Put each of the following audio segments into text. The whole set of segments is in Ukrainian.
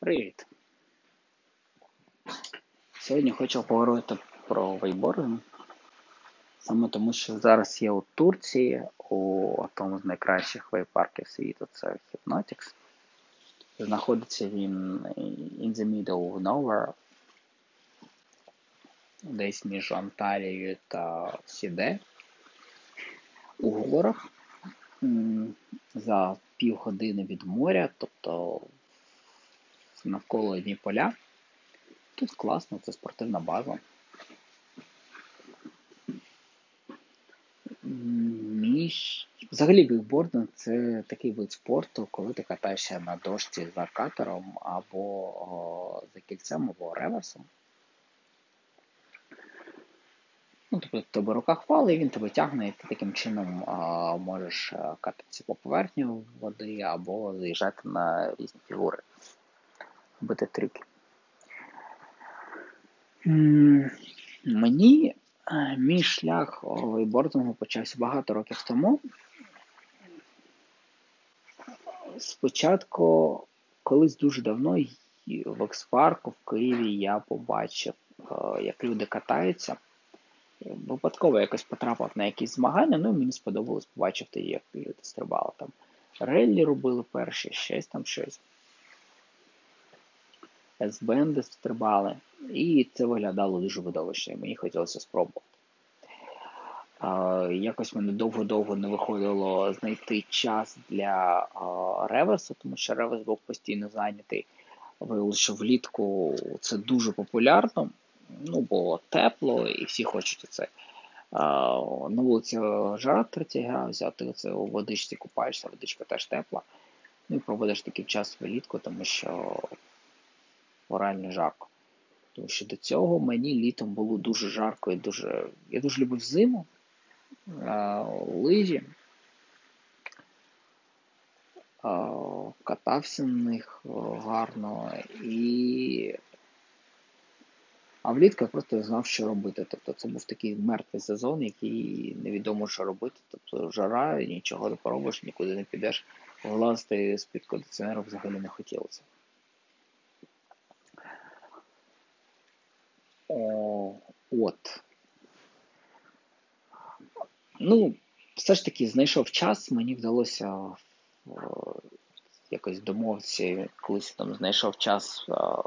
Привіт! Сьогодні хочу поговорити про вейбординг. Саме тому, що зараз є у Турції, у одному з найкращих вейпарків світу це Hypnotics. Знаходиться він in the middle of nowhere, десь між Анталією та Сіде. У горах за півгодини від моря, тобто навколо одні поля. Тут класно, це спортивна база. Взагалі вейкбординг це такий вид спорту, коли ти катаєшся на дошці за катером або о, за кільцем, або реверсом. Ну, тобто в тебе рука хвала, і він тебе тягне, і ти таким чином а, можеш кататися по поверхню води або заїжджати на різні фігури, робити трюки. Мені мій шлях вейбордингу почався багато років тому. Спочатку, колись дуже давно в експарку в Києві я побачив, як люди катаються. Випадково якось потрапив на якісь змагання, ну і мені сподобалось побачити, як люди стрибали там. Реллі робили перші, щось там щось. С-бенди стрибали. І це виглядало дуже видовищно, і мені хотілося спробувати. Якось мене довго-довго не виходило знайти час для реверсу, тому що реверс був постійно зайнятий. Виявилося, що влітку це дуже популярно, ну, бо тепло і всі хочуть це. На вулиці жара 30 градусів, це у водичці купаєшся, водичка теж тепла. Ну і проводиш такий час влітку, тому що реально жарко. Тому що до цього мені літом було дуже жарко і дуже. Я дуже любив зиму, лижі. Катався на них гарно і. А влітку я просто знав, що робити. Тобто це був такий мертвий сезон, який невідомо, що робити. Тобто жара, нічого не поробиш, нікуди не підеш. Влазити з-під кондиціонеру взагалі не хотілося. О, От. Ну, все ж таки знайшов час, мені вдалося о, якось домовитися, колись там знайшов час о,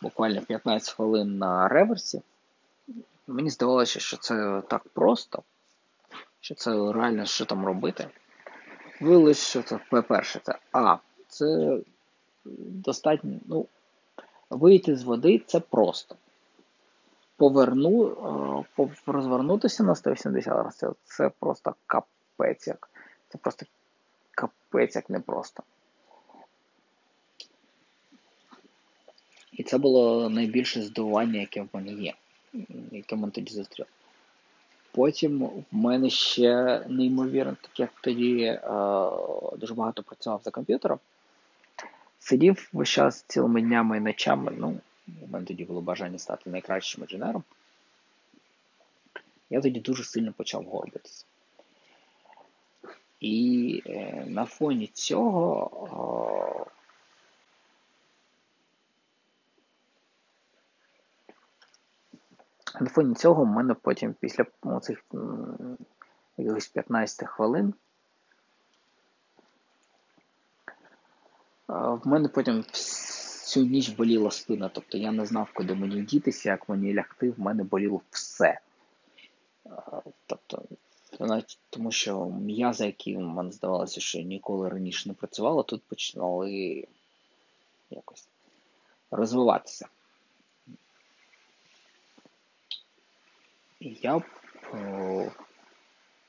буквально 15 хвилин на реверсі. Мені здавалося, що це так просто, що це реально що там робити. Виявилось, що це, по-перше, це А. Це достатньо, ну, вийти з води це просто поверну, е, розвернутися на 180 градусів, це просто капець як. Це просто капець як непросто. І це було найбільше здивування, яке в мене є, яке мене тоді зустрів. Потім в мене ще неймовірно, так як тоді е, дуже багато працював за комп'ютером, сидів весь час цілими днями і ночами, ну, у мене тоді було бажання стати найкращим інженером, я тоді дуже сильно почав горбитися. І е, на фоні цього о, на фоні цього в мене потім після цих якихось 15 хвилин в мене потім всю ніч боліла спина, тобто я не знав, куди мені дітися, як мені лягти, в мене боліло все. Тобто, навіть тому що м'язи, які в мене здавалося, що ніколи раніше не працювало, тут починали якось розвиватися. І я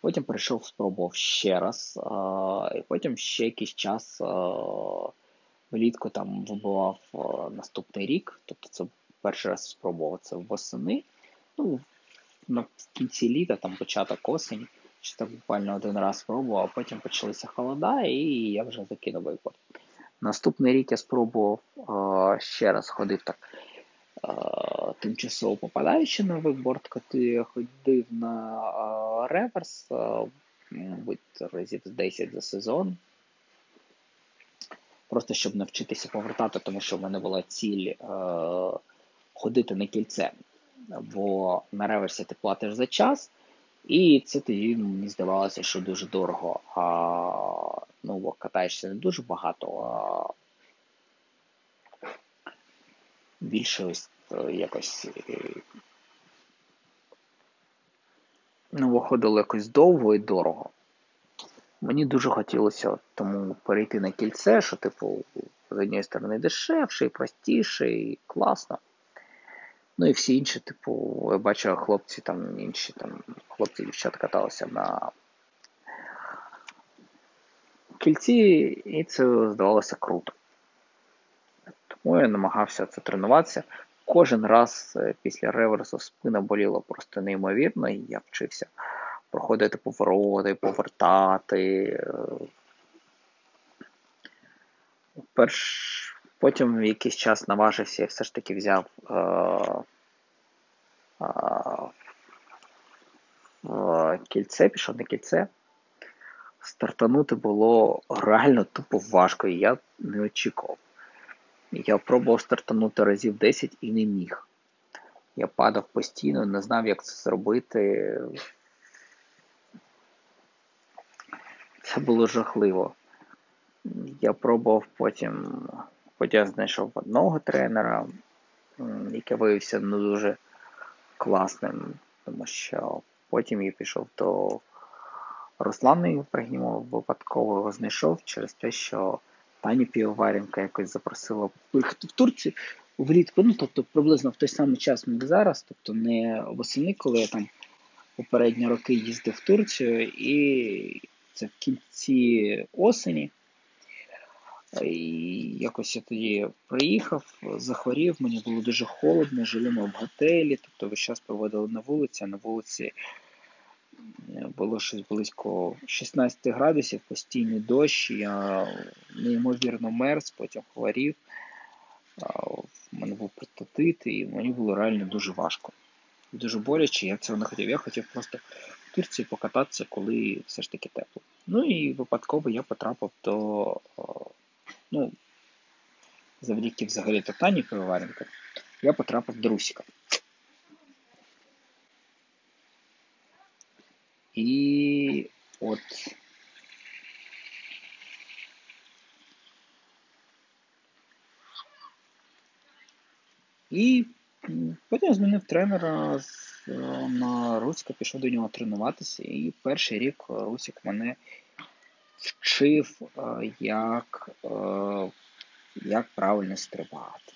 потім прийшов, спробував ще раз, і потім ще якийсь час влітку там вибивав наступний рік, тобто це перший раз спробував це восени. Ну, в кінці літа, там початок осені, що так буквально один раз спробував, а потім почалися холода, і я вже закинув вейпорт. Наступний рік я спробував ще раз ходив так. Тимчасово попадаючи на вейкборд, коли ходив на реверс, мабуть, разів з 10 за сезон просто щоб навчитися повертати, тому що в мене була ціль е, ходити на кільце. Бо на реверсі ти платиш за час, і це тоді мені здавалося, що дуже дорого. А, Ну, бо катаєшся не дуже багато, а більше ось е, якось. Е, ну, виходило якось довго і дорого. Мені дуже хотілося тому перейти на кільце, що, типу, з однієї сторони дешевше, і простіше, і класно. Ну і всі інші, типу, я бачу, хлопці там інші там хлопці дівчата каталися на кільці, і це здавалося круто. Тому я намагався це тренуватися. Кожен раз е, після реверсу спина боліла просто неймовірно, і я вчився проходити повороти, повертати. Е. Перш... Потім якийсь час наважився і все ж таки взяв е... Е... кільце, пішов на кільце. Стартанути було реально тупо важко, і я не очікував. Я пробував стартанути разів 10 і не міг. Я падав постійно, не знав, як це зробити. Це було жахливо. Я пробував потім, потім я знайшов одного тренера, який виявився не дуже класним, тому що потім я пішов до Руслана Євпрагімова, випадково його знайшов через те, що пані Півоваренка якось запросила поїхати в Турцію влітку. Ну, тобто приблизно в той самий час, як зараз, тобто не восени, коли я там попередні роки їздив в Турцію, і це в кінці осені. І якось я тоді приїхав, захворів, мені було дуже холодно, жили ми в готелі, тобто весь час проводили на вулиці, а на вулиці було щось близько 16 градусів, постійний дощ, я неймовірно мерз, потім хворів. В мене був прототит, і мені було реально дуже важко. Дуже боляче, я цього не хотів. Я хотів просто Турції покататися, коли все ж таки тепло. Ну і випадково я потрапив до, ну, завдяки взагалі Татані Пивоваренко, я потрапив до Русіка. І от І потім змінив тренера на Руська, пішов до нього тренуватися. І перший рік Русік мене вчив, як як правильно стрибати.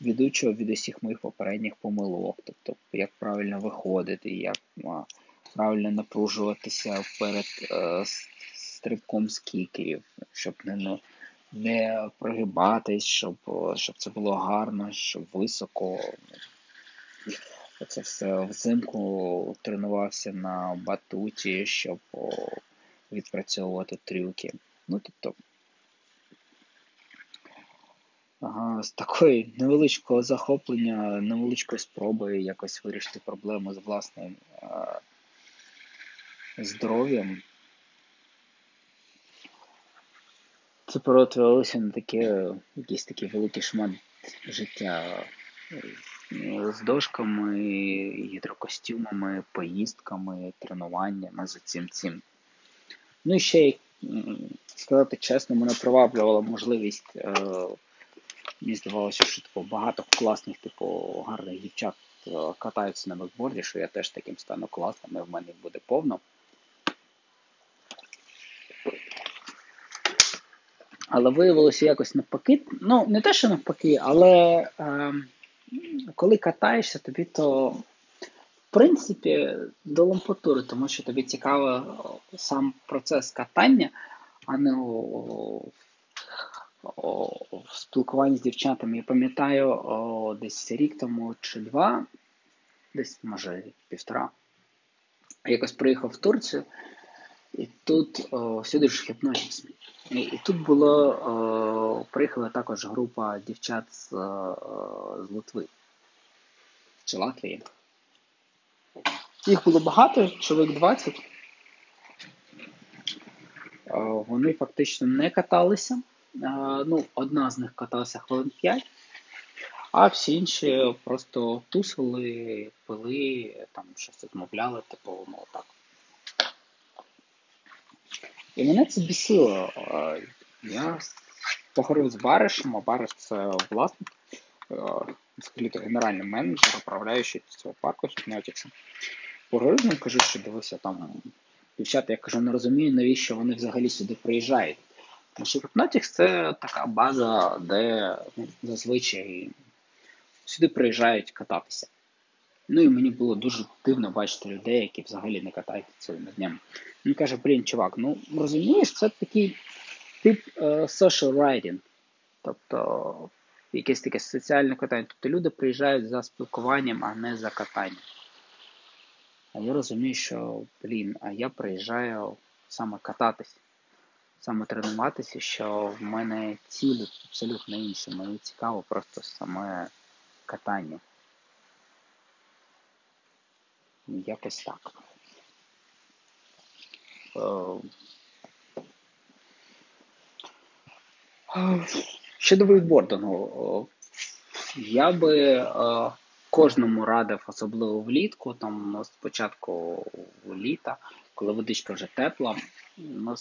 Відучував від усіх моїх попередніх помилок, тобто як правильно виходити, як правильно напружуватися перед е, стрибком з кікерів, щоб не не прогибатись, щоб щоб це було гарно, щоб високо. Це все взимку тренувався на батуті, щоб відпрацьовувати трюки. Ну, тобто, з такої невеличкого захоплення, невеличкої спроби якось вирішити проблему з власним здоров'ям. Це перетворилося на таке, якийсь такий великий шмат життя з дошками, гідрокостюмами, поїздками, тренуваннями за цим цим. Ну і ще, сказати чесно, мене приваблювала можливість. Е, мені здавалося, що типу, багато класних, типу, гарних дівчат е, катаються на бекборді, що я теж таким стану класним, і в мене буде повно. Але виявилося якось навпаки. Ну, не те, що навпаки, але е, коли катаєшся, тобі то, в принципі, до лампотури, тому що тобі цікаво сам процес катання, а не у, в спілкуванні з дівчатами. Я пам'ятаю, о, десь рік тому чи два, десь, може, півтора. Якось приїхав в Турцію. І тут о, всюди ж хіпнотікс. І, і тут було, о, приїхала також група дівчат з, о, з Литви чи Латвії. Їх було багато, чоловік 20. О, вони фактично не каталися. ну, одна з них каталася хвилин 5, а всі інші просто тусили, пили, там щось розмовляли, типу, ну так. І мене це бісило. Я поговорив з Баришем, а Бариш це власник, взагалі то генеральний менеджер, управляючий цього парку Hypnotics. Поговорив з ним, кажу, що дивися там. Дівчата, я кажу, не розумію, навіщо вони взагалі сюди приїжджають. Тому що Hypnotics це така база, де ну, зазвичай сюди приїжджають кататися. Ну і мені було дуже дивно бачити людей, які взагалі не катаються цілими днями. Він каже, блін, чувак, ну розумієш, це такий тип uh, social riding. Тобто якесь таке соціальне катання. Тобто люди приїжджають за спілкуванням, а не за катанням. А я розумію, що, блін, а я приїжджаю саме кататись, саме тренуватися, що в мене цілі абсолютно інші. Мені цікаво просто саме катання. Якось так. Е, щодо вейкбордингу, я би кожному радив, особливо влітку, там спочатку літа, коли водичка вже тепла,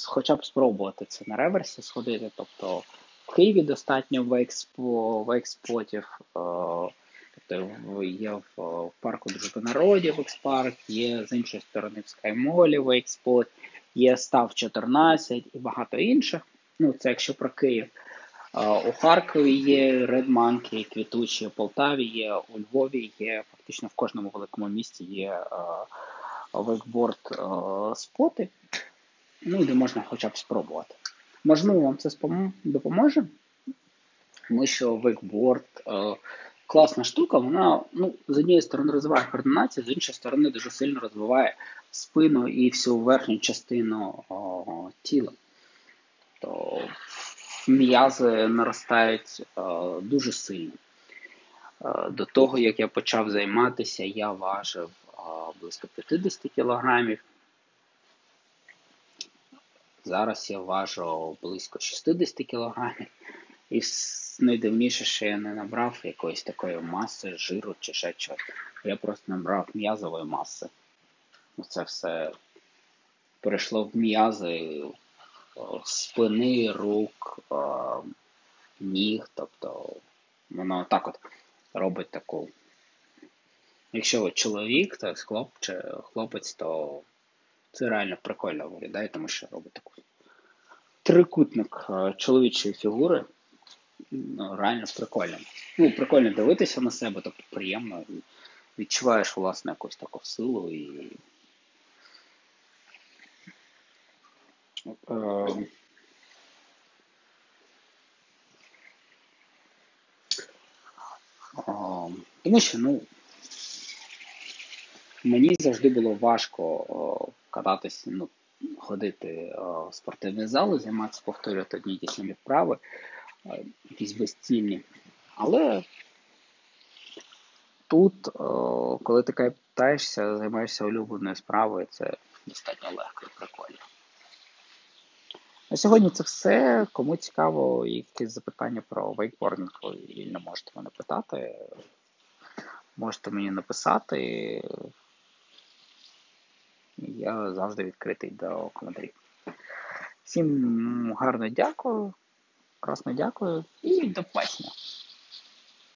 хоча б спробувати це на реверсі сходити. Тобто в Києві достатньо вейкспо, вейкспотів. Тобто є в парку Дружби народів Векспарк, є з іншої сторони в Скаймолі Вейкспот, є Став 14 і багато інших. Ну, це якщо про Київ. У Харкові є Monkey, квітучі, у Полтаві є, у Львові є, фактично в кожному великому місті є вейкборд споти, ну де можна хоча б спробувати. Можливо, вам це допоможе, тому що вейкборд класна штука, вона ну, з однієї сторони розвиває координацію, з іншої сторони дуже сильно розвиває спину і всю верхню частину о, тіла. То м'язи наростають о, дуже сильно. До того, як я почав займатися, я важив о, близько 50 кілограмів. Зараз я важу близько 60 кілограмів. І найдивніше, що я не набрав якоїсь такої маси, жиру чи ще чогось. Я просто набрав м'язової маси. Це все перейшло в м'язи спини, рук, ніг. Тобто воно так от робить таку. Якщо чоловік, то хлопче, хлопець, то це реально прикольно виглядає, тому що робить таку трикутник чоловічої фігури ну, реально прикольно. Ну, прикольно дивитися на себе, тобто приємно. І відчуваєш, власне, якусь таку силу і. Е, тому що, ну, мені завжди було важко о, кататися, ну, ходити о, в спортивний зал, займатися, повторювати одні ті самі вправи якісь безцільні. Але тут, коли ти катаєшся, займаєшся улюбленою справою, це достатньо легко і прикольно. На сьогодні це все. Кому цікаво, якісь запитання про вейкбординг, ви не можете мене питати. Можете мені написати. Я завжди відкритий до коментарів. Всім гарно дякую. Красно дякую і до побачення.